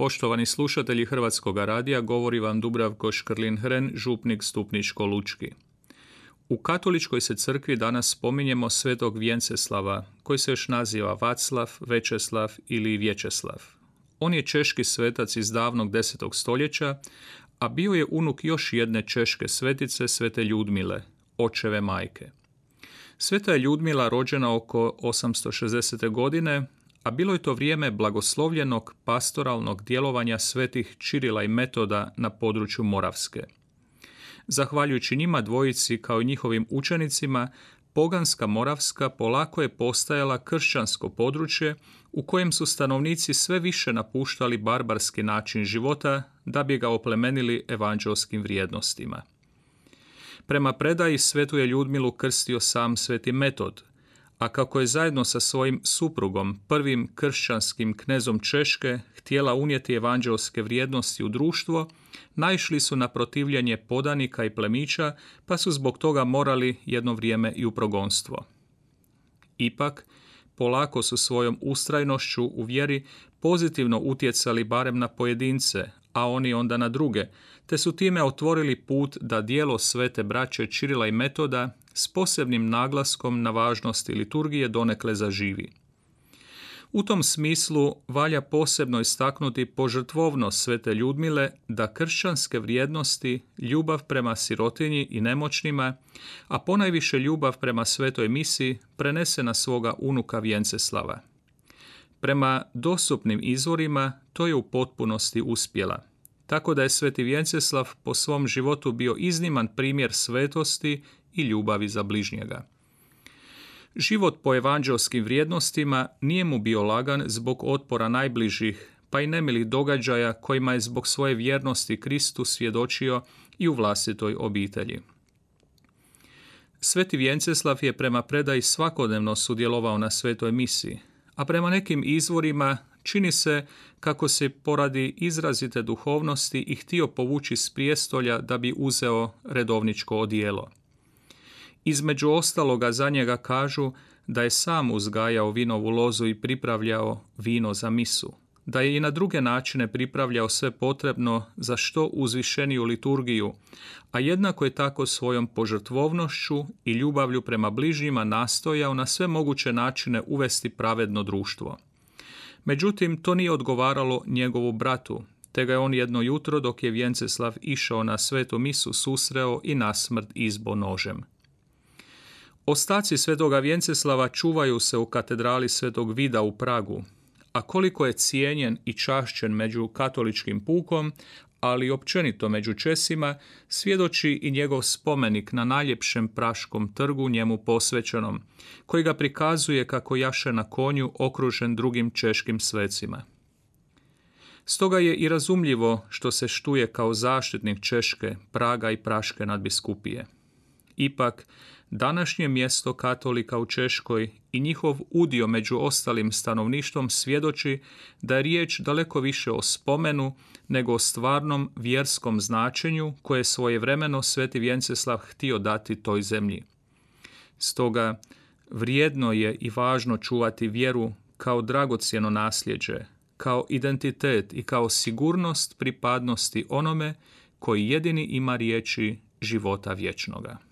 Poštovani slušatelji Hrvatskog radija, govori vam Dubravko Škrlin-Hren, župnik Stupničko-Lučki. U katoličkoj se crkvi danas spominjemo svetog Vjenceslava, koji se još naziva Vaclav, Večeslav ili Vječeslav. On je češki svetac iz davnog desetog stoljeća, a bio je unuk još jedne češke svetice, svete Ljudmile, očeve majke. Sveta je Ljudmila rođena oko 860. godine, a bilo je to vrijeme blagoslovljenog pastoralnog djelovanja svetih Čirila i Metoda na području Moravske. Zahvaljujući njima dvojici kao i njihovim učenicima, poganska Moravska polako je postajala kršćansko područje u kojem su stanovnici sve više napuštali barbarski način života da bi ga oplemenili evanđelskim vrijednostima. Prema predaji svetu je Ljudmilu krstio sam sveti metod, a kako je zajedno sa svojim suprugom, prvim kršćanskim knezom Češke, htjela unijeti evanđelske vrijednosti u društvo, naišli su na protivljenje podanika i plemića, pa su zbog toga morali jedno vrijeme i u progonstvo. Ipak, polako su svojom ustrajnošću u vjeri pozitivno utjecali barem na pojedince, a oni onda na druge, te su time otvorili put da dijelo svete braće Čirila i Metoda s posebnim naglaskom na važnosti liturgije donekle zaživi. U tom smislu valja posebno istaknuti požrtvovnost svete Ljudmile da kršćanske vrijednosti, ljubav prema sirotinji i nemoćnima, a ponajviše ljubav prema svetoj misi prenese na svoga unuka Vjenceslava. Prema dostupnim izvorima to je u potpunosti uspjela, tako da je sveti Vjenceslav po svom životu bio izniman primjer svetosti i ljubavi za bližnjega. Život po evanđelskim vrijednostima nije mu bio lagan zbog otpora najbližih, pa i nemilih događaja kojima je zbog svoje vjernosti Kristu svjedočio i u vlastitoj obitelji. Sveti Vjenceslav je prema predaji svakodnevno sudjelovao na svetoj misiji, a prema nekim izvorima čini se kako se poradi izrazite duhovnosti i htio povući s prijestolja da bi uzeo redovničko odijelo. Između ostaloga za njega kažu da je sam uzgajao vinovu lozu i pripravljao vino za misu, da je i na druge načine pripravljao sve potrebno za što uzvišeniju liturgiju, a jednako je tako svojom požrtvovnošću i ljubavlju prema bližnjima nastojao na sve moguće načine uvesti pravedno društvo. Međutim, to nije odgovaralo njegovu bratu, te ga je on jedno jutro dok je Vjenceslav išao na svetu misu susreo i nasmrt izbo nožem. Ostaci svetoga Vjenceslava čuvaju se u katedrali svetog Vida u Pragu, a koliko je cijenjen i čašćen među katoličkim pukom, ali i općenito među Česima, svjedoči i njegov spomenik na najljepšem praškom trgu njemu posvećenom, koji ga prikazuje kako jaše na konju okružen drugim češkim svecima. Stoga je i razumljivo što se štuje kao zaštitnik Češke, Praga i Praške nadbiskupije. Ipak, Današnje mjesto katolika u Češkoj i njihov udio među ostalim stanovništvom svjedoči da je riječ daleko više o spomenu nego o stvarnom vjerskom značenju koje svoje vremeno Sveti Vjenceslav htio dati toj zemlji. Stoga, vrijedno je i važno čuvati vjeru kao dragocjeno nasljeđe, kao identitet i kao sigurnost pripadnosti onome koji jedini ima riječi života vječnoga.